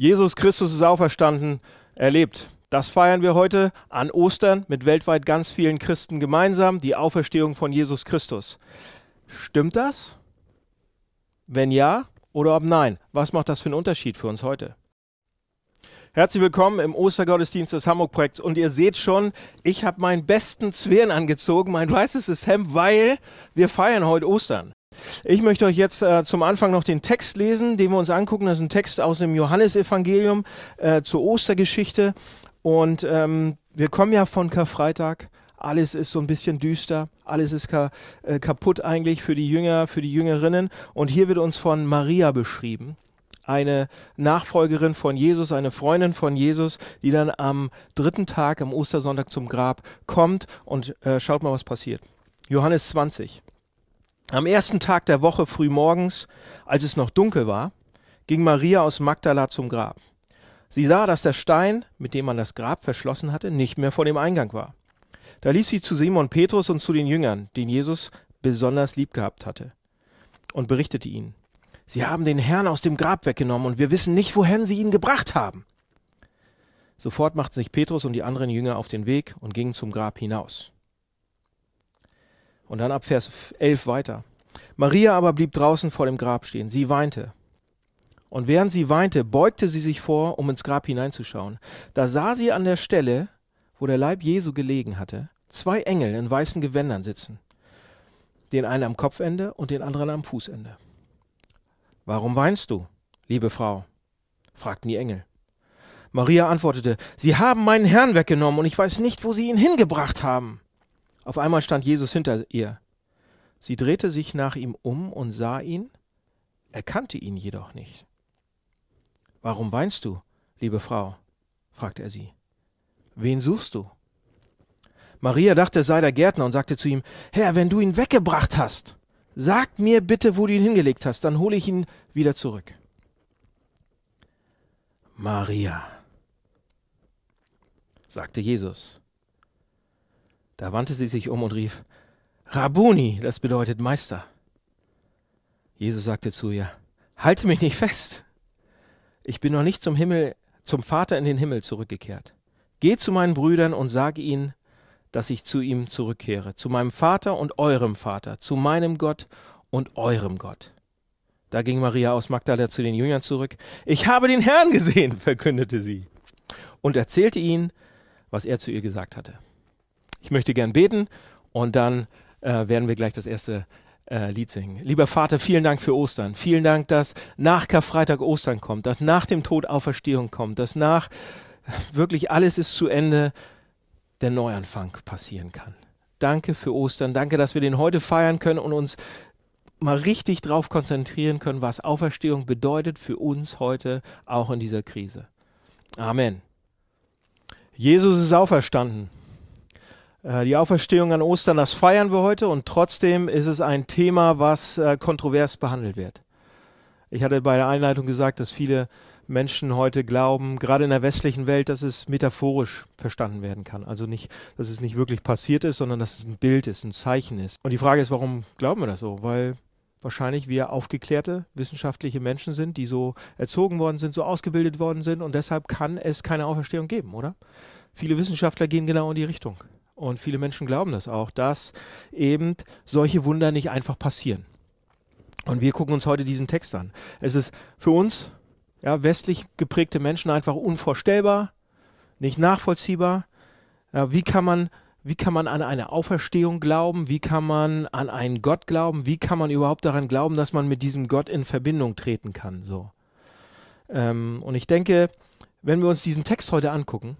Jesus Christus ist auferstanden, erlebt. Das feiern wir heute an Ostern mit weltweit ganz vielen Christen gemeinsam, die Auferstehung von Jesus Christus. Stimmt das? Wenn ja oder ob nein, was macht das für einen Unterschied für uns heute? Herzlich willkommen im Ostergottesdienst des Hamburg-Projekts. Und ihr seht schon, ich habe meinen besten Zwirn angezogen, mein weißes Hemd, weil wir feiern heute Ostern. Ich möchte euch jetzt äh, zum Anfang noch den Text lesen, den wir uns angucken. Das ist ein Text aus dem Johannesevangelium äh, zur Ostergeschichte. Und ähm, wir kommen ja von Karfreitag. Alles ist so ein bisschen düster, alles ist ka äh, kaputt eigentlich für die Jünger, für die Jüngerinnen. Und hier wird uns von Maria beschrieben, eine Nachfolgerin von Jesus, eine Freundin von Jesus, die dann am dritten Tag, am Ostersonntag zum Grab kommt und äh, schaut mal, was passiert. Johannes 20. Am ersten Tag der Woche früh morgens, als es noch dunkel war, ging Maria aus Magdala zum Grab. Sie sah, dass der Stein, mit dem man das Grab verschlossen hatte, nicht mehr vor dem Eingang war. Da ließ sie zu Simon Petrus und zu den Jüngern, den Jesus besonders lieb gehabt hatte, und berichtete ihnen. Sie haben den Herrn aus dem Grab weggenommen und wir wissen nicht, wohin sie ihn gebracht haben. Sofort machten sich Petrus und die anderen Jünger auf den Weg und gingen zum Grab hinaus. Und dann ab Vers 11 weiter. Maria aber blieb draußen vor dem Grab stehen. Sie weinte. Und während sie weinte, beugte sie sich vor, um ins Grab hineinzuschauen. Da sah sie an der Stelle, wo der Leib Jesu gelegen hatte, zwei Engel in weißen Gewändern sitzen. Den einen am Kopfende und den anderen am Fußende. Warum weinst du, liebe Frau? fragten die Engel. Maria antwortete, Sie haben meinen Herrn weggenommen und ich weiß nicht, wo Sie ihn hingebracht haben. Auf einmal stand Jesus hinter ihr. Sie drehte sich nach ihm um und sah ihn, erkannte ihn jedoch nicht. Warum weinst du, liebe Frau? fragte er sie. Wen suchst du? Maria dachte, es sei der Gärtner und sagte zu ihm, Herr, wenn du ihn weggebracht hast, sag mir bitte, wo du ihn hingelegt hast, dann hole ich ihn wieder zurück. Maria, sagte Jesus. Da wandte sie sich um und rief, Rabuni, das bedeutet Meister. Jesus sagte zu ihr, halte mich nicht fest. Ich bin noch nicht zum Himmel, zum Vater in den Himmel zurückgekehrt. Geh zu meinen Brüdern und sage ihnen, dass ich zu ihm zurückkehre, zu meinem Vater und eurem Vater, zu meinem Gott und eurem Gott. Da ging Maria aus Magdala zu den Jüngern zurück. Ich habe den Herrn gesehen, verkündete sie, und erzählte ihnen, was er zu ihr gesagt hatte. Ich möchte gern beten und dann äh, werden wir gleich das erste äh, Lied singen. Lieber Vater, vielen Dank für Ostern. Vielen Dank, dass nach Karfreitag Ostern kommt, dass nach dem Tod Auferstehung kommt, dass nach wirklich alles ist zu Ende, der Neuanfang passieren kann. Danke für Ostern. Danke, dass wir den heute feiern können und uns mal richtig drauf konzentrieren können, was Auferstehung bedeutet für uns heute, auch in dieser Krise. Amen. Jesus ist auferstanden. Äh, die Auferstehung an Ostern, das feiern wir heute und trotzdem ist es ein Thema, was äh, kontrovers behandelt wird. Ich hatte bei der Einleitung gesagt, dass viele Menschen heute glauben, gerade in der westlichen Welt, dass es metaphorisch verstanden werden kann. Also nicht, dass es nicht wirklich passiert ist, sondern dass es ein Bild ist, ein Zeichen ist. Und die Frage ist, warum glauben wir das so? Weil wahrscheinlich wir aufgeklärte wissenschaftliche Menschen sind, die so erzogen worden sind, so ausgebildet worden sind und deshalb kann es keine Auferstehung geben, oder? Viele Wissenschaftler gehen genau in die Richtung. Und viele Menschen glauben das auch, dass eben solche Wunder nicht einfach passieren. Und wir gucken uns heute diesen Text an. Es ist für uns, ja, westlich geprägte Menschen einfach unvorstellbar, nicht nachvollziehbar. Ja, wie kann man, wie kann man an eine Auferstehung glauben? Wie kann man an einen Gott glauben? Wie kann man überhaupt daran glauben, dass man mit diesem Gott in Verbindung treten kann? So. Ähm, und ich denke, wenn wir uns diesen Text heute angucken,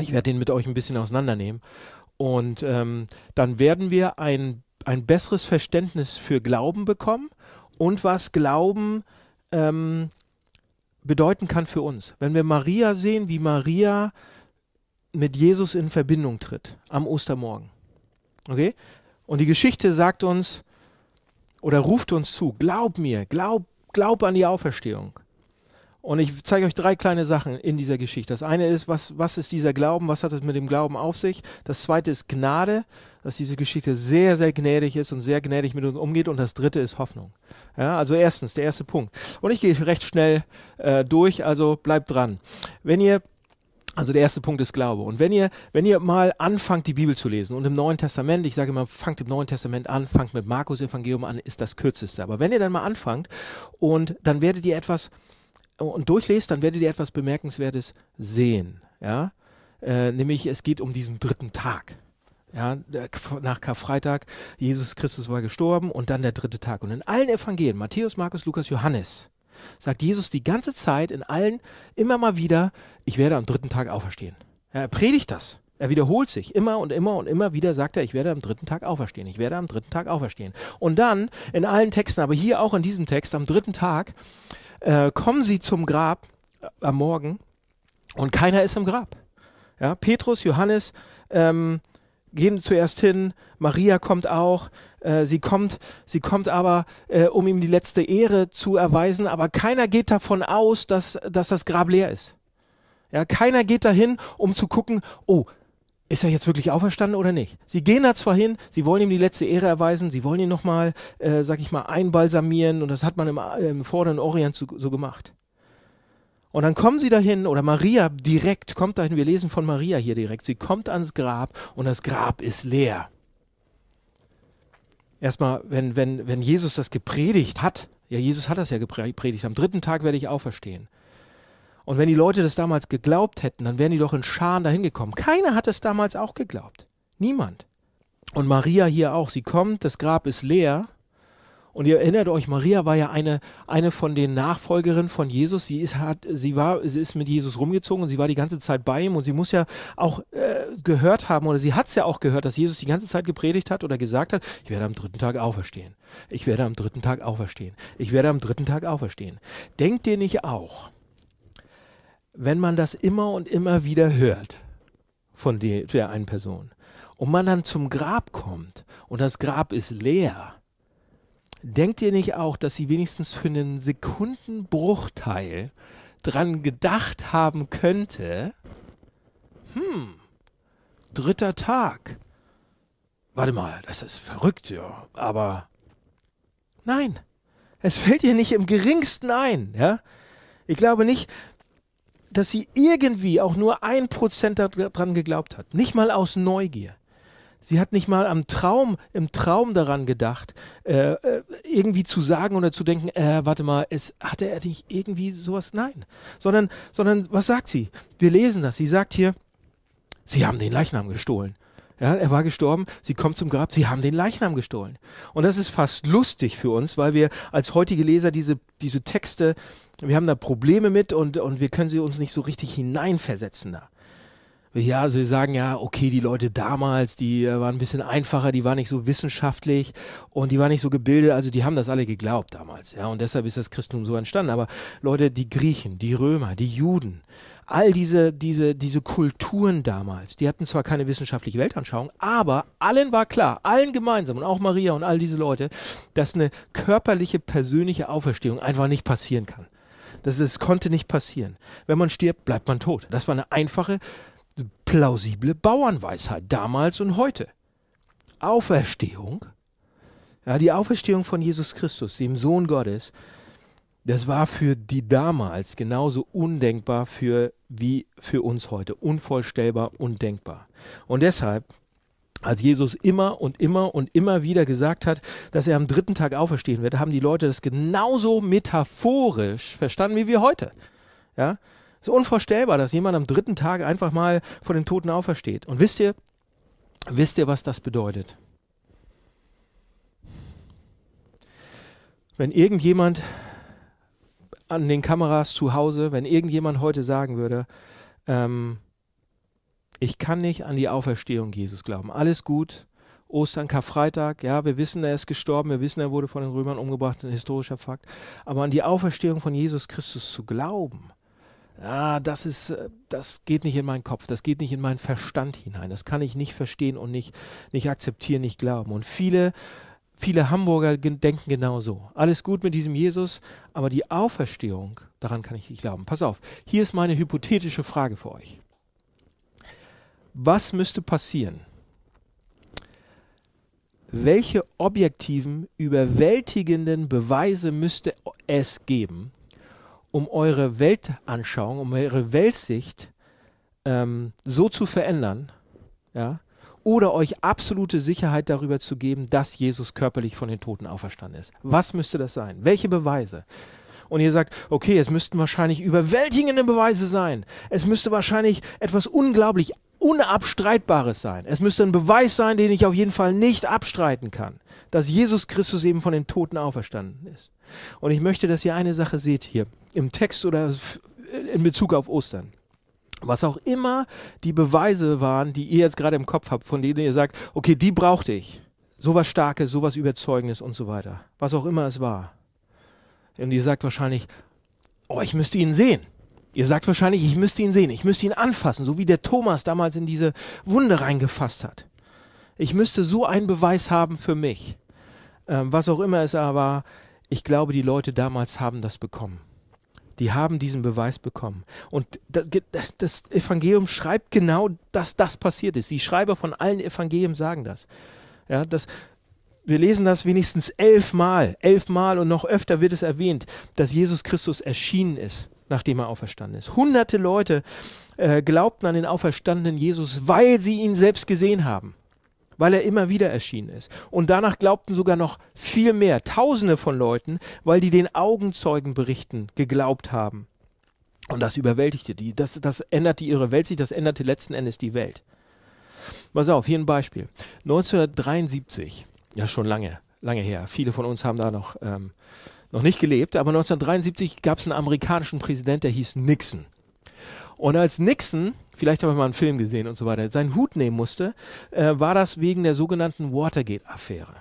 ich werde den mit euch ein bisschen auseinandernehmen. Und ähm, dann werden wir ein, ein besseres Verständnis für Glauben bekommen und was Glauben ähm, bedeuten kann für uns. Wenn wir Maria sehen, wie Maria mit Jesus in Verbindung tritt am Ostermorgen. Okay? Und die Geschichte sagt uns oder ruft uns zu, glaub mir, glaub, glaub an die Auferstehung. Und ich zeige euch drei kleine Sachen in dieser Geschichte. Das eine ist, was, was ist dieser Glauben? Was hat es mit dem Glauben auf sich? Das zweite ist Gnade, dass diese Geschichte sehr, sehr gnädig ist und sehr gnädig mit uns umgeht. Und das dritte ist Hoffnung. Ja, also erstens, der erste Punkt. Und ich gehe recht schnell äh, durch, also bleibt dran. Wenn ihr also der erste Punkt ist Glaube. Und wenn ihr, wenn ihr mal anfangt, die Bibel zu lesen und im Neuen Testament, ich sage immer, fangt im Neuen Testament an, fangt mit Markus Evangelium an, ist das kürzeste. Aber wenn ihr dann mal anfangt und dann werdet ihr etwas und durchlest, dann werdet ihr etwas Bemerkenswertes sehen. Ja? Äh, nämlich es geht um diesen dritten Tag. Ja, nach Karfreitag, Jesus Christus war gestorben und dann der dritte Tag. Und in allen Evangelien, Matthäus, Markus, Lukas, Johannes, sagt Jesus die ganze Zeit in allen immer mal wieder, ich werde am dritten Tag auferstehen. Ja, er predigt das. Er wiederholt sich immer und immer und immer wieder, sagt er, ich werde am dritten Tag auferstehen. Ich werde am dritten Tag auferstehen. Und dann in allen Texten, aber hier auch in diesem Text, am dritten Tag, äh, kommen sie zum Grab äh, am Morgen und keiner ist im Grab. Ja, Petrus, Johannes ähm, gehen zuerst hin, Maria kommt auch, äh, sie kommt, sie kommt aber, äh, um ihm die letzte Ehre zu erweisen, aber keiner geht davon aus, dass, dass das Grab leer ist. Ja, keiner geht dahin, um zu gucken, oh, ist er jetzt wirklich auferstanden oder nicht? Sie gehen da zwar hin, sie wollen ihm die letzte Ehre erweisen, sie wollen ihn nochmal, äh, sag ich mal, einbalsamieren und das hat man im, im vorderen Orient so, so gemacht. Und dann kommen sie dahin, oder Maria direkt kommt dahin, wir lesen von Maria hier direkt, sie kommt ans Grab und das Grab ist leer. Erstmal, wenn, wenn, wenn Jesus das gepredigt hat, ja, Jesus hat das ja gepredigt, am dritten Tag werde ich auferstehen. Und wenn die Leute das damals geglaubt hätten, dann wären die doch in Scharen dahin gekommen. Keiner hat es damals auch geglaubt. Niemand. Und Maria hier auch. Sie kommt, das Grab ist leer. Und ihr erinnert euch, Maria war ja eine, eine von den Nachfolgerinnen von Jesus. Sie ist, hat, sie war, sie ist mit Jesus rumgezogen und sie war die ganze Zeit bei ihm und sie muss ja auch äh, gehört haben oder sie hat es ja auch gehört, dass Jesus die ganze Zeit gepredigt hat oder gesagt hat, ich werde am dritten Tag auferstehen. Ich werde am dritten Tag auferstehen. Ich werde am dritten Tag auferstehen. Denkt ihr nicht auch, wenn man das immer und immer wieder hört von der, der einen Person und man dann zum Grab kommt und das Grab ist leer, denkt ihr nicht auch, dass sie wenigstens für einen Sekundenbruchteil dran gedacht haben könnte, hm, dritter Tag. Warte mal, das ist verrückt, ja, aber nein, es fällt ihr nicht im geringsten ein, ja. Ich glaube nicht, dass sie irgendwie auch nur ein Prozent daran geglaubt hat. Nicht mal aus Neugier. Sie hat nicht mal am Traum, im Traum daran gedacht, äh, äh, irgendwie zu sagen oder zu denken, äh, warte mal, es hatte er nicht irgendwie sowas? Nein. Sondern, sondern was sagt sie? Wir lesen das. Sie sagt hier, sie haben den Leichnam gestohlen. Ja, er war gestorben, sie kommt zum Grab, sie haben den Leichnam gestohlen. Und das ist fast lustig für uns, weil wir als heutige Leser diese, diese Texte wir haben da Probleme mit und, und wir können sie uns nicht so richtig hineinversetzen da. Ja, wir sagen ja, okay, die Leute damals, die äh, waren ein bisschen einfacher, die waren nicht so wissenschaftlich und die waren nicht so gebildet, also die haben das alle geglaubt damals, ja, und deshalb ist das Christentum so entstanden. Aber Leute, die Griechen, die Römer, die Juden, all diese, diese, diese Kulturen damals, die hatten zwar keine wissenschaftliche Weltanschauung, aber allen war klar, allen gemeinsam und auch Maria und all diese Leute, dass eine körperliche, persönliche Auferstehung einfach nicht passieren kann. Das, das konnte nicht passieren. Wenn man stirbt, bleibt man tot. Das war eine einfache, plausible Bauernweisheit damals und heute. Auferstehung, ja, die Auferstehung von Jesus Christus, dem Sohn Gottes, das war für die damals genauso undenkbar für, wie für uns heute. Unvorstellbar, undenkbar. Und deshalb als Jesus immer und immer und immer wieder gesagt hat, dass er am dritten Tag auferstehen wird, haben die Leute das genauso metaphorisch verstanden wie wir heute. Ja, es ist unvorstellbar, dass jemand am dritten Tag einfach mal von den Toten aufersteht. Und wisst ihr, wisst ihr, was das bedeutet? Wenn irgendjemand an den Kameras zu Hause, wenn irgendjemand heute sagen würde, ähm, ich kann nicht an die Auferstehung Jesus glauben. Alles gut. Ostern, Karfreitag, ja, wir wissen, er ist gestorben, wir wissen, er wurde von den Römern umgebracht, ein historischer Fakt. Aber an die Auferstehung von Jesus Christus zu glauben, ja, das ist, äh, das geht nicht in meinen Kopf, das geht nicht in meinen Verstand hinein. Das kann ich nicht verstehen und nicht, nicht akzeptieren, nicht glauben. Und viele Viele Hamburger denken genau so. Alles gut mit diesem Jesus, aber die Auferstehung, daran kann ich nicht glauben. Pass auf, hier ist meine hypothetische Frage für euch. Was müsste passieren? Welche objektiven, überwältigenden Beweise müsste es geben, um eure Weltanschauung, um eure Weltsicht ähm, so zu verändern, ja, oder euch absolute Sicherheit darüber zu geben, dass Jesus körperlich von den Toten auferstanden ist. Was müsste das sein? Welche Beweise? Und ihr sagt, okay, es müssten wahrscheinlich überwältigende Beweise sein. Es müsste wahrscheinlich etwas unglaublich Unabstreitbares sein. Es müsste ein Beweis sein, den ich auf jeden Fall nicht abstreiten kann, dass Jesus Christus eben von den Toten auferstanden ist. Und ich möchte, dass ihr eine Sache seht hier im Text oder in Bezug auf Ostern was auch immer die Beweise waren, die ihr jetzt gerade im Kopf habt, von denen ihr sagt, okay, die brauchte ich. Sowas Starkes, sowas Überzeugendes und so weiter. Was auch immer es war. Und ihr sagt wahrscheinlich, oh, ich müsste ihn sehen. Ihr sagt wahrscheinlich, ich müsste ihn sehen, ich müsste ihn anfassen, so wie der Thomas damals in diese Wunde reingefasst hat. Ich müsste so einen Beweis haben für mich. Ähm, was auch immer es aber, ich glaube, die Leute damals haben das bekommen die haben diesen Beweis bekommen. Und das, das, Evangelium schreibt genau, dass das passiert ist. Die Schreiber von allen Evangelien sagen das. Ja, das wir lesen das wenigstens elfmal, elfmal und noch öfter wird es erwähnt, dass Jesus Christus erschienen ist, nachdem er auferstanden ist. Hunderte Leute äh, glaubten an den auferstandenen Jesus, weil sie ihn selbst gesehen haben weil er immer wieder erschienen ist. Und danach glaubten sogar noch viel mehr, Tausende von Leuten, weil die den Augenzeugenberichten geglaubt haben. Und das überwältigte die. Das, das änderte ihre Welt sich, das änderte letzten Endes die Welt. Pass auf, hier ein Beispiel. 1973, ja schon lange, lange her. Viele von uns haben da noch, ähm, noch nicht gelebt, aber 1973 gab es einen amerikanischen Präsident, der hieß Nixon. Und als Nixon vielleicht habe ich mal einen Film gesehen und so weiter, seinen Hut nehmen musste, äh, war das wegen der sogenannten Watergate-Affäre.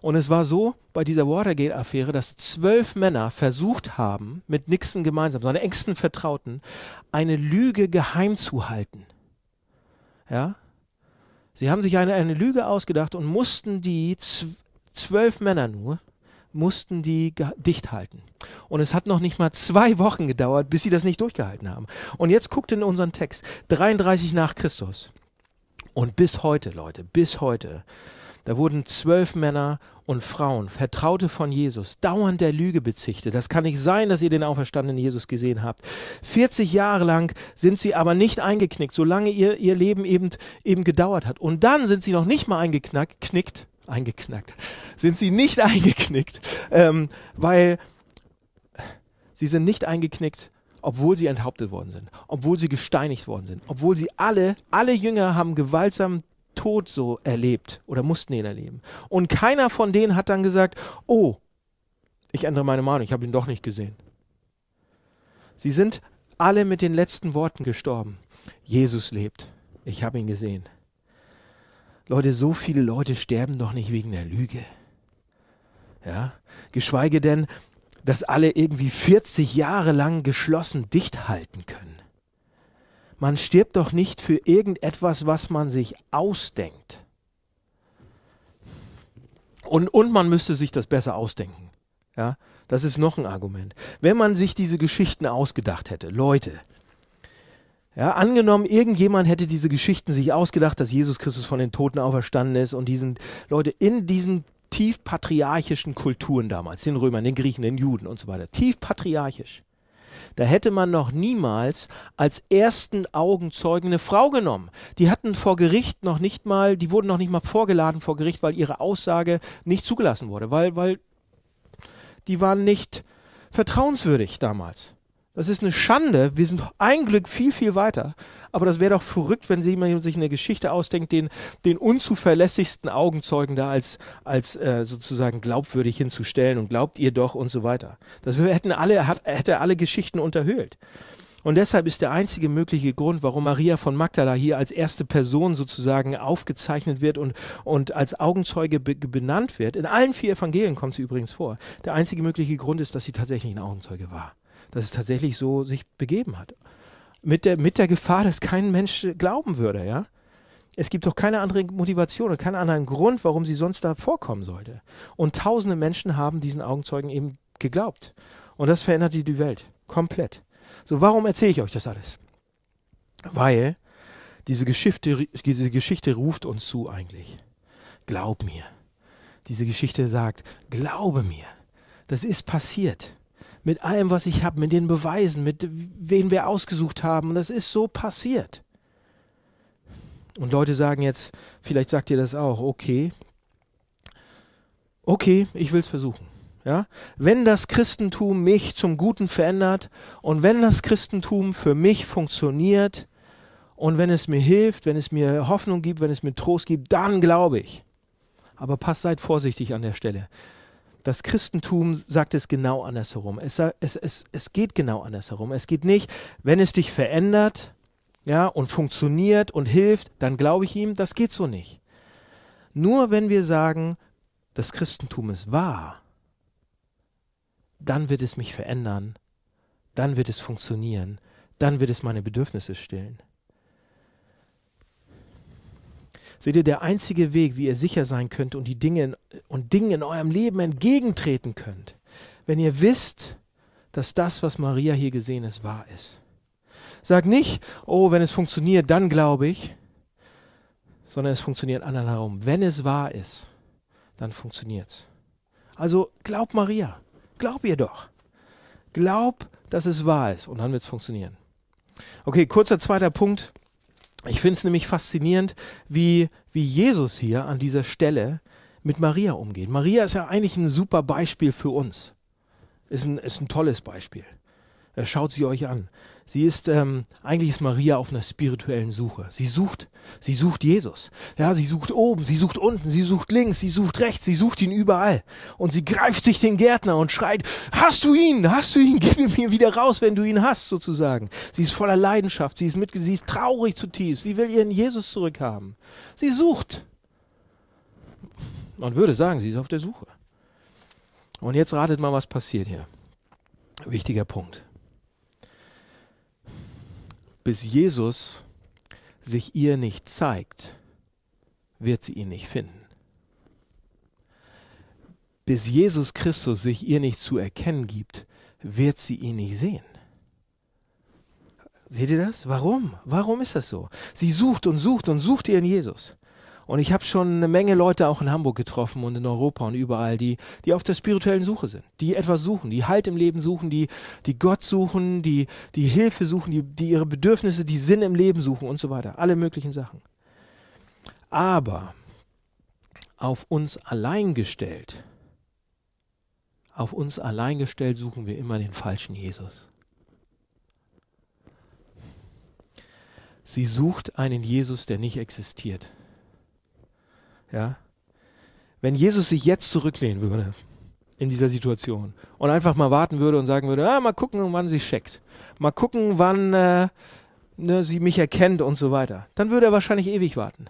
Und es war so bei dieser Watergate-Affäre, dass zwölf Männer versucht haben, mit Nixon gemeinsam, seine engsten Vertrauten, eine Lüge geheim zu halten. Ja? Sie haben sich eine, eine Lüge ausgedacht und mussten die zwölf Männer nur mussten die dicht halten. Und es hat noch nicht mal zwei Wochen gedauert, bis sie das nicht durchgehalten haben. Und jetzt guckt in unseren Text, 33 nach Christus. Und bis heute, Leute, bis heute, da wurden zwölf Männer und Frauen, Vertraute von Jesus, dauernd der Lüge bezichtet. Das kann nicht sein, dass ihr den auferstandenen Jesus gesehen habt. 40 Jahre lang sind sie aber nicht eingeknickt, solange ihr, ihr Leben eben, eben gedauert hat. Und dann sind sie noch nicht mal eingeknickt, eingeknackt, sind sie nicht eingeknickt, ähm, weil sie sind nicht eingeknickt, obwohl sie enthauptet worden sind, obwohl sie gesteinigt worden sind, obwohl sie alle, alle Jünger haben gewaltsamen Tod so erlebt oder mussten ihn erleben. Und keiner von denen hat dann gesagt, oh, ich ändere meine Meinung, ich habe ihn doch nicht gesehen. Sie sind alle mit den letzten Worten gestorben. Jesus lebt, ich habe ihn gesehen. Leute, so viele Leute sterben doch nicht wegen der Lüge. Ja, geschweige denn, dass alle irgendwie 40 Jahre lang geschlossen dicht halten können. Man stirbt doch nicht für irgendetwas, was man sich ausdenkt. Und, und man müsste sich das besser ausdenken. Ja, das ist noch ein Argument. Wenn man sich diese Geschichten ausgedacht hätte, Leute, ja, angenommen, irgendjemand hätte diese Geschichten sich ausgedacht, dass Jesus Christus von den Toten auferstanden ist und diesen Leute in diesen tief patriarchischen Kulturen damals, den Römern, den Griechen, den Juden und so weiter, tief patriarchisch. Da hätte man noch niemals als ersten Augenzeugen eine Frau genommen. Die hatten vor Gericht noch nicht mal, die wurden noch nicht mal vorgeladen vor Gericht, weil ihre Aussage nicht zugelassen wurde, weil, weil die waren nicht vertrauenswürdig damals. Das ist eine Schande. Wir sind ein Glück viel, viel weiter. Aber das wäre doch verrückt, wenn jemand sich eine Geschichte ausdenkt, den, den unzuverlässigsten Augenzeugen da als, als äh, sozusagen glaubwürdig hinzustellen und glaubt ihr doch und so weiter. Das hätten alle, hat, hätte alle Geschichten unterhöhlt. Und deshalb ist der einzige mögliche Grund, warum Maria von Magdala hier als erste Person sozusagen aufgezeichnet wird und, und als Augenzeuge be benannt wird. In allen vier Evangelien kommt sie übrigens vor. Der einzige mögliche Grund ist, dass sie tatsächlich ein Augenzeuge war dass es tatsächlich so sich begeben hat. Mit der, mit der Gefahr, dass kein Mensch glauben würde, ja. es gibt doch keine andere Motivation und keinen anderen Grund, warum sie sonst da vorkommen sollte. Und tausende Menschen haben diesen Augenzeugen eben geglaubt. Und das verändert die Welt komplett. So, warum erzähle ich euch das alles? Weil diese Geschichte, diese Geschichte ruft uns zu eigentlich. Glaub mir. Diese Geschichte sagt, glaube mir. Das ist passiert. Mit allem, was ich habe, mit den Beweisen, mit wen wir ausgesucht haben. Das ist so passiert. Und Leute sagen jetzt, vielleicht sagt ihr das auch, okay, okay, ich will es versuchen. Ja? Wenn das Christentum mich zum Guten verändert und wenn das Christentum für mich funktioniert und wenn es mir hilft, wenn es mir Hoffnung gibt, wenn es mir Trost gibt, dann glaube ich. Aber passt, seid vorsichtig an der Stelle. Das Christentum sagt es genau andersherum. Es, es, es, es geht genau andersherum. Es geht nicht, wenn es dich verändert, ja, und funktioniert und hilft, dann glaube ich ihm, das geht so nicht. Nur wenn wir sagen, das Christentum ist wahr, dann wird es mich verändern, dann wird es funktionieren, dann wird es meine Bedürfnisse stillen. Seht ihr, der einzige Weg, wie ihr sicher sein könnt und die Dinge und Dingen in eurem Leben entgegentreten könnt, wenn ihr wisst, dass das, was Maria hier gesehen ist, wahr ist. Sag nicht, oh, wenn es funktioniert, dann glaube ich, sondern es funktioniert andersherum. Wenn es wahr ist, dann funktioniert es. Also glaub Maria, glaub ihr doch. Glaub, dass es wahr ist und dann wird es funktionieren. Okay, kurzer zweiter Punkt. Ich finde es nämlich faszinierend, wie, wie Jesus hier an dieser Stelle mit Maria umgeht. Maria ist ja eigentlich ein super Beispiel für uns. Ist ein, ist ein tolles Beispiel. Schaut sie euch an. Sie ist, ähm, eigentlich ist Maria auf einer spirituellen Suche. Sie sucht, sie sucht Jesus. Ja, sie sucht oben, sie sucht unten, sie sucht links, sie sucht rechts, sie sucht ihn überall. Und sie greift sich den Gärtner und schreit, hast du ihn, hast du ihn, gib ihn mir wieder raus, wenn du ihn hast, sozusagen. Sie ist voller Leidenschaft, sie ist mit, sie ist traurig zutiefst, sie will ihren Jesus zurückhaben. Sie sucht. Man würde sagen, sie ist auf der Suche. Und jetzt ratet mal, was passiert hier. Wichtiger Punkt bis Jesus sich ihr nicht zeigt, wird sie ihn nicht finden. Bis Jesus Christus sich ihr nicht zu erkennen gibt, wird sie ihn nicht sehen. Seht ihr das? Warum? Warum ist das so? Sie sucht und sucht und sucht ihren Jesus. Und ich habe schon eine Menge Leute auch in Hamburg getroffen und in Europa und überall, die, die auf der spirituellen Suche sind, die etwas suchen, die Halt im Leben suchen, die, die Gott suchen, die, die Hilfe suchen, die, die ihre Bedürfnisse, die Sinn im Leben suchen und so weiter. Alle möglichen Sachen. Aber auf uns allein gestellt, auf uns allein gestellt suchen wir immer den falschen Jesus. Sie sucht einen Jesus, der nicht existiert. Ja? Wenn Jesus sich jetzt zurücklehnen würde in dieser Situation und einfach mal warten würde und sagen würde, ah, mal gucken, wann sie checkt, mal gucken, wann äh, ne, sie mich erkennt und so weiter, dann würde er wahrscheinlich ewig warten.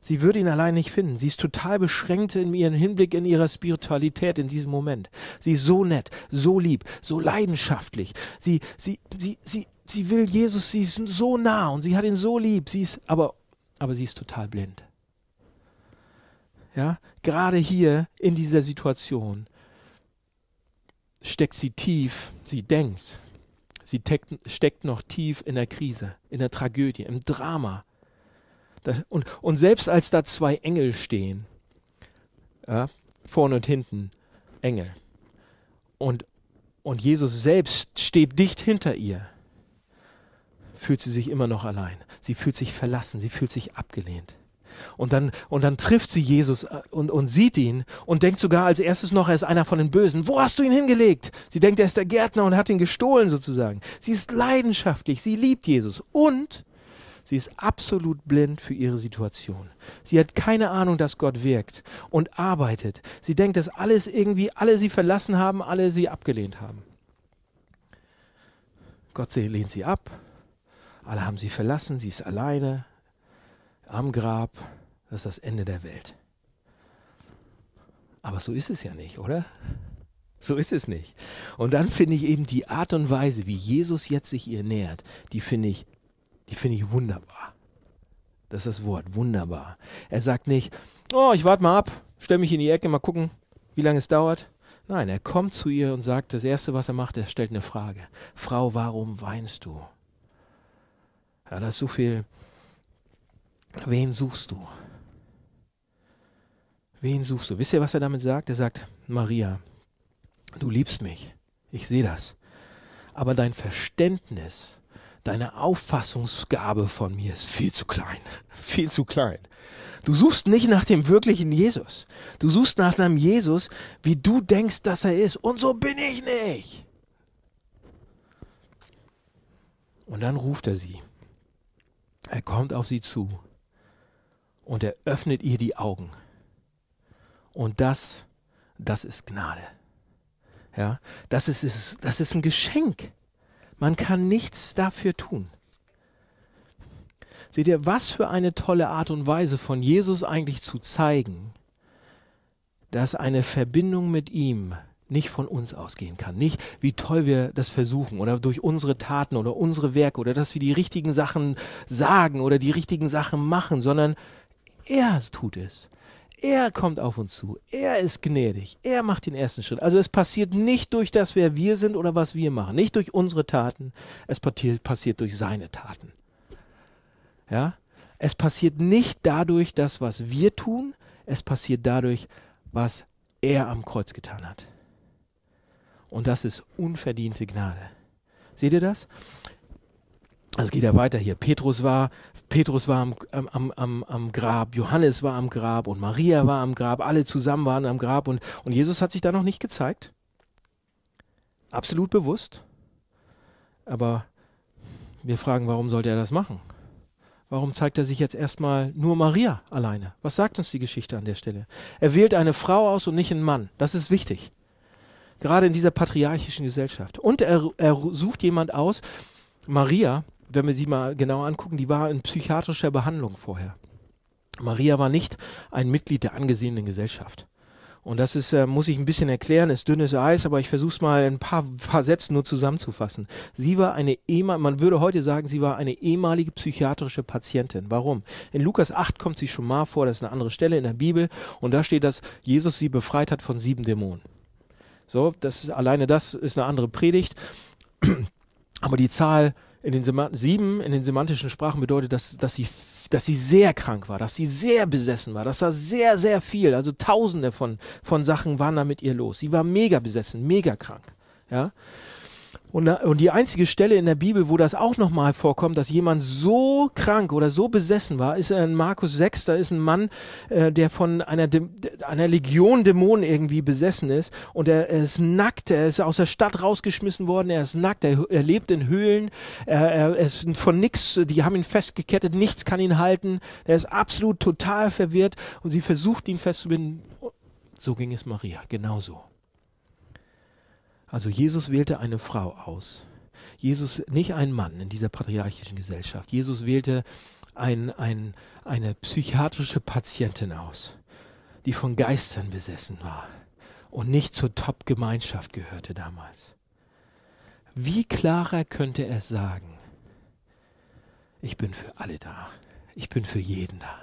Sie würde ihn allein nicht finden. Sie ist total beschränkt in ihrem Hinblick in ihrer Spiritualität in diesem Moment. Sie ist so nett, so lieb, so leidenschaftlich. Sie, sie, sie, sie, sie will Jesus, sie ist so nah und sie hat ihn so lieb. Sie ist, aber, aber sie ist total blind. Ja, gerade hier in dieser Situation steckt sie tief, sie denkt, sie steckt noch tief in der Krise, in der Tragödie, im Drama. Und, und selbst als da zwei Engel stehen, ja, vorne und hinten Engel, und, und Jesus selbst steht dicht hinter ihr, fühlt sie sich immer noch allein. Sie fühlt sich verlassen, sie fühlt sich abgelehnt. Und dann, und dann trifft sie Jesus äh, und, und sieht ihn und denkt sogar als erstes noch, er ist einer von den Bösen. Wo hast du ihn hingelegt? Sie denkt, er ist der Gärtner und hat ihn gestohlen sozusagen. Sie ist leidenschaftlich, sie liebt Jesus und sie ist absolut blind für ihre Situation. Sie hat keine Ahnung, dass Gott wirkt und arbeitet. Sie denkt, dass alles irgendwie, alle sie verlassen haben, alle sie abgelehnt haben. Gott lehnt sie ab. Alle haben sie verlassen, sie ist alleine, am Grab, das ist das Ende der Welt. Aber so ist es ja nicht, oder? So ist es nicht. Und dann finde ich eben die Art und Weise, wie Jesus jetzt sich ihr nähert, die finde ich, die finde ich wunderbar. Das ist das Wort, wunderbar. Er sagt nicht, oh, ich warte mal ab, stell mich in die Ecke, mal gucken, wie lange es dauert. Nein, er kommt zu ihr und sagt, das Erste, was er macht, er stellt eine Frage. Frau, warum weinst du? Ja, das ist so viel. Wen suchst du? Wen suchst du? Wisst ihr, was er damit sagt? Er sagt, Maria, du liebst mich. Ich sehe das. Aber dein Verständnis, deine Auffassungsgabe von mir ist viel zu klein. Viel zu klein. Du suchst nicht nach dem wirklichen Jesus. Du suchst nach einem Jesus, wie du denkst, dass er ist. Und so bin ich nicht. Und dann ruft er sie. Er kommt auf sie zu und er öffnet ihr die Augen. Und das, das ist Gnade. Ja, das ist, das ist ein Geschenk. Man kann nichts dafür tun. Seht ihr, was für eine tolle Art und Weise von Jesus eigentlich zu zeigen, dass eine Verbindung mit ihm nicht von uns ausgehen kann. Nicht, wie toll wir das versuchen oder durch unsere Taten oder unsere Werke oder dass wir die richtigen Sachen sagen oder die richtigen Sachen machen, sondern er tut es. Er kommt auf uns zu. Er ist gnädig. Er macht den ersten Schritt. Also es passiert nicht durch das, wer wir sind oder was wir machen. Nicht durch unsere Taten. Es passiert durch seine Taten. Ja? Es passiert nicht dadurch das, was wir tun, es passiert dadurch, was er am Kreuz getan hat. Und das ist unverdiente Gnade. Seht ihr das? Also geht ja weiter hier. Petrus war, Petrus war am, am, am, am Grab, Johannes war am Grab und Maria war am Grab, alle zusammen waren am Grab und, und Jesus hat sich da noch nicht gezeigt. Absolut bewusst. Aber wir fragen, warum sollte er das machen? Warum zeigt er sich jetzt erstmal nur Maria alleine? Was sagt uns die Geschichte an der Stelle? Er wählt eine Frau aus und nicht einen Mann. Das ist wichtig. Gerade in dieser patriarchischen Gesellschaft. Und er, er sucht jemand aus. Maria, wenn wir sie mal genau angucken, die war in psychiatrischer Behandlung vorher. Maria war nicht ein Mitglied der angesehenen Gesellschaft. Und das ist, äh, muss ich ein bisschen erklären, ist dünnes Eis, aber ich versuche es mal in ein paar, paar Sätzen nur zusammenzufassen. Sie war eine ehemalige, man würde heute sagen, sie war eine ehemalige psychiatrische Patientin. Warum? In Lukas 8 kommt sie schon mal vor, das ist eine andere Stelle in der Bibel, und da steht, dass Jesus sie befreit hat von sieben Dämonen. So, das ist, alleine das ist eine andere Predigt. Aber die Zahl in den sieben in den semantischen Sprachen bedeutet, dass, dass sie dass sie sehr krank war, dass sie sehr besessen war, dass da sehr, sehr viel, also tausende von, von Sachen waren da mit ihr los. Sie war mega besessen, mega krank. Ja. Und, und die einzige Stelle in der Bibel, wo das auch nochmal vorkommt, dass jemand so krank oder so besessen war, ist in Markus 6. Da ist ein Mann, äh, der von einer, einer Legion Dämonen irgendwie besessen ist. Und er, er, ist nackt, er ist aus der Stadt rausgeschmissen worden, er ist nackt, er, er lebt in Höhlen, er, er ist von nichts, die haben ihn festgekettet, nichts kann ihn halten. Er ist absolut total verwirrt und sie versucht ihn festzubinden. So ging es Maria, genauso. Also Jesus wählte eine Frau aus. Jesus, nicht ein Mann in dieser patriarchischen Gesellschaft. Jesus wählte ein, ein, eine psychiatrische Patientin aus, die von Geistern besessen war und nicht zur Top-Gemeinschaft gehörte damals. Wie klarer könnte er sagen, ich bin für alle da, ich bin für jeden da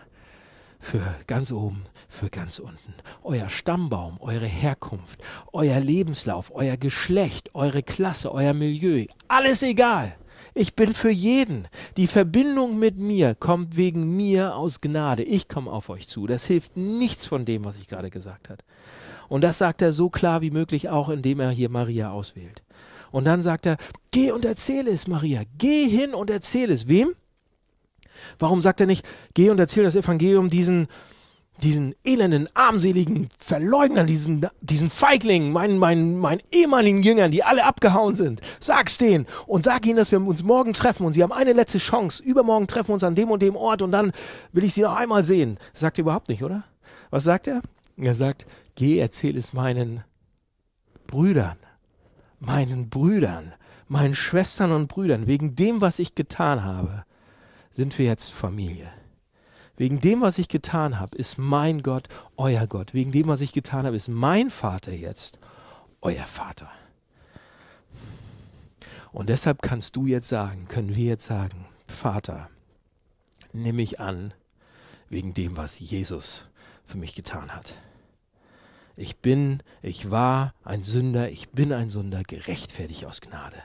für ganz oben, für ganz unten. Euer Stammbaum, eure Herkunft, euer Lebenslauf, euer Geschlecht, eure Klasse, euer Milieu, alles egal. Ich bin für jeden. Die Verbindung mit mir kommt wegen mir aus Gnade. Ich komme auf euch zu. Das hilft nichts von dem, was ich gerade gesagt habe. Und das sagt er so klar wie möglich auch, indem er hier Maria auswählt. Und dann sagt er, geh und erzähle es, Maria. Geh hin und erzähle es. Wem? Warum sagt er nicht, geh und erzähl das Evangelium diesen, diesen elenden, armseligen Verleugnern, diesen, diesen Feiglingen, meinen, meinen, meinen ehemaligen Jüngern, die alle abgehauen sind. Sag's denen und sag ihnen, dass wir uns morgen treffen und sie haben eine letzte Chance. Übermorgen treffen wir uns an dem und dem Ort und dann will ich sie noch einmal sehen. Sagt er überhaupt nicht, oder? Was sagt er? Er sagt, geh, erzähl es meinen Brüdern, meinen Brüdern, meinen Schwestern und Brüdern, wegen dem, was ich getan habe sind wir jetzt Familie. Wegen dem, was ich getan habe, ist mein Gott euer Gott. Wegen dem, was ich getan habe, ist mein Vater jetzt euer Vater. Und deshalb kannst du jetzt sagen, können wir jetzt sagen, Vater, nimm mich an wegen dem, was Jesus für mich getan hat. Ich bin, ich war ein Sünder, ich bin ein Sünder, gerechtfertigt aus Gnade.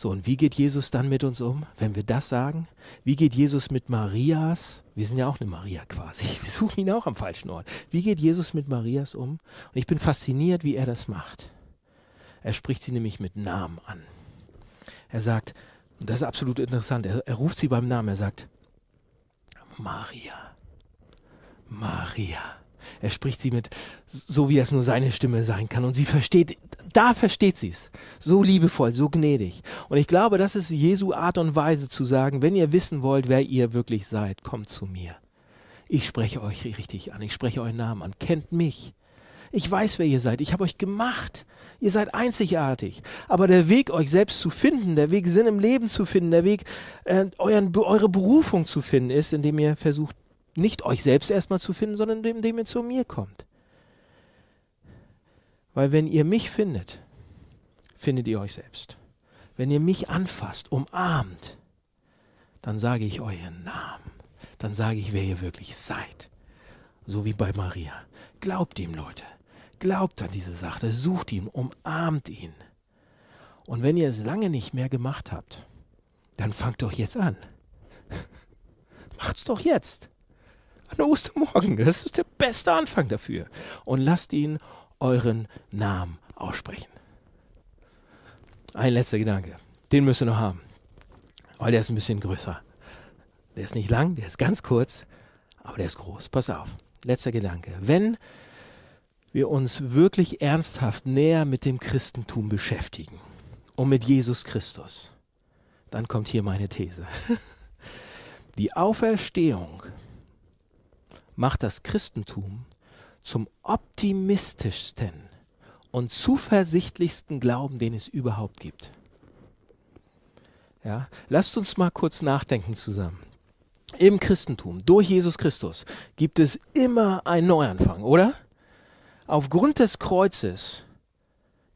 So, und wie geht Jesus dann mit uns um, wenn wir das sagen? Wie geht Jesus mit Marias? Wir sind ja auch eine Maria quasi. Wir suchen ihn auch am falschen Ort. Wie geht Jesus mit Marias um? Und ich bin fasziniert, wie er das macht. Er spricht sie nämlich mit Namen an. Er sagt, und das ist absolut interessant, er, er ruft sie beim Namen, er sagt, Maria, Maria. Er spricht sie mit, so wie es nur seine Stimme sein kann. Und sie versteht, da versteht sie es. So liebevoll, so gnädig. Und ich glaube, das ist Jesu Art und Weise zu sagen, wenn ihr wissen wollt, wer ihr wirklich seid, kommt zu mir. Ich spreche euch richtig an. Ich spreche euren Namen an. Kennt mich. Ich weiß, wer ihr seid. Ich habe euch gemacht. Ihr seid einzigartig. Aber der Weg, euch selbst zu finden, der Weg, Sinn im Leben zu finden, der Weg, äh, euren, eure Berufung zu finden, ist, indem ihr versucht, nicht euch selbst erstmal zu finden, sondern indem ihr zu mir kommt. Weil wenn ihr mich findet, findet ihr euch selbst. Wenn ihr mich anfasst, umarmt, dann sage ich euren Namen. Dann sage ich, wer ihr wirklich seid. So wie bei Maria. Glaubt ihm, Leute. Glaubt an diese Sache. Sucht ihn, umarmt ihn. Und wenn ihr es lange nicht mehr gemacht habt, dann fangt doch jetzt an. Macht's doch jetzt an Ostermorgen. Das ist der beste Anfang dafür. Und lasst ihn euren Namen aussprechen. Ein letzter Gedanke. Den müsst ihr noch haben. Weil der ist ein bisschen größer. Der ist nicht lang, der ist ganz kurz, aber der ist groß. Pass auf. Letzter Gedanke. Wenn wir uns wirklich ernsthaft näher mit dem Christentum beschäftigen und mit Jesus Christus, dann kommt hier meine These. Die Auferstehung macht das Christentum zum optimistischsten und zuversichtlichsten Glauben, den es überhaupt gibt. Ja, lasst uns mal kurz nachdenken zusammen. Im Christentum, durch Jesus Christus, gibt es immer einen Neuanfang, oder? Aufgrund des Kreuzes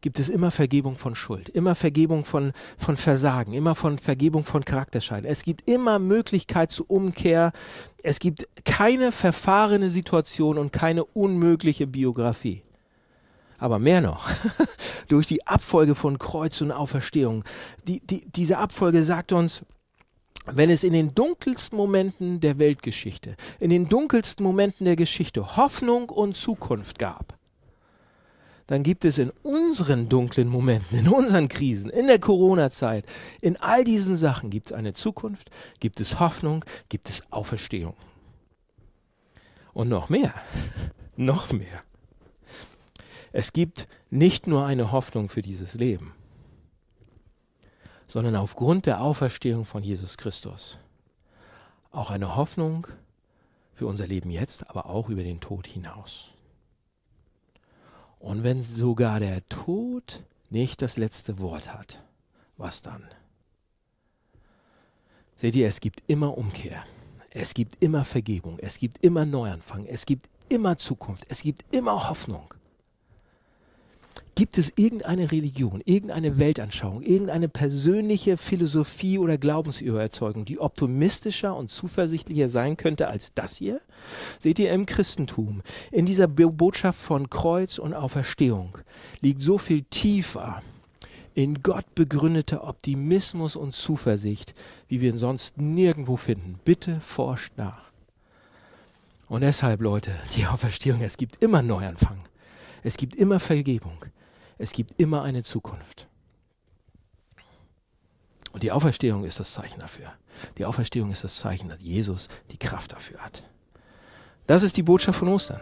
gibt es immer Vergebung von Schuld, immer Vergebung von, von Versagen, immer von Vergebung von Charakterscheiden. Es gibt immer Möglichkeit zur Umkehr. Es gibt keine verfahrene Situation und keine unmögliche Biografie. Aber mehr noch, durch die Abfolge von Kreuz und Auferstehung. Die, die, diese Abfolge sagt uns, wenn es in den dunkelsten Momenten der Weltgeschichte, in den dunkelsten Momenten der Geschichte Hoffnung und Zukunft gab, dann gibt es in unseren dunklen Momenten, in unseren Krisen, in der Corona-Zeit, in all diesen Sachen gibt es eine Zukunft, gibt es Hoffnung, gibt es Auferstehung. Und noch mehr, noch mehr. Es gibt nicht nur eine Hoffnung für dieses Leben, sondern aufgrund der Auferstehung von Jesus Christus auch eine Hoffnung für unser Leben jetzt, aber auch über den Tod hinaus. Und wenn sogar der Tod nicht das letzte Wort hat, was dann? Seht ihr, es gibt immer Umkehr. Es gibt immer Vergebung. Es gibt immer Neuanfang. Es gibt immer Zukunft. Es gibt immer Hoffnung. Gibt es irgendeine Religion, irgendeine Weltanschauung, irgendeine persönliche Philosophie oder Glaubensüberzeugung, die optimistischer und zuversichtlicher sein könnte als das hier? Seht ihr im Christentum, in dieser Botschaft von Kreuz und Auferstehung liegt so viel tiefer in Gott begründeter Optimismus und Zuversicht, wie wir ihn sonst nirgendwo finden. Bitte forscht nach. Und deshalb, Leute, die Auferstehung, es gibt immer Neuanfang. Es gibt immer Vergebung. Es gibt immer eine Zukunft. Und die Auferstehung ist das Zeichen dafür. Die Auferstehung ist das Zeichen, dass Jesus die Kraft dafür hat. Das ist die Botschaft von Ostern.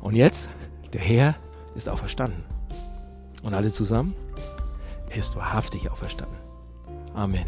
Und jetzt, der Herr ist auferstanden. Und alle zusammen, er ist wahrhaftig auferstanden. Amen.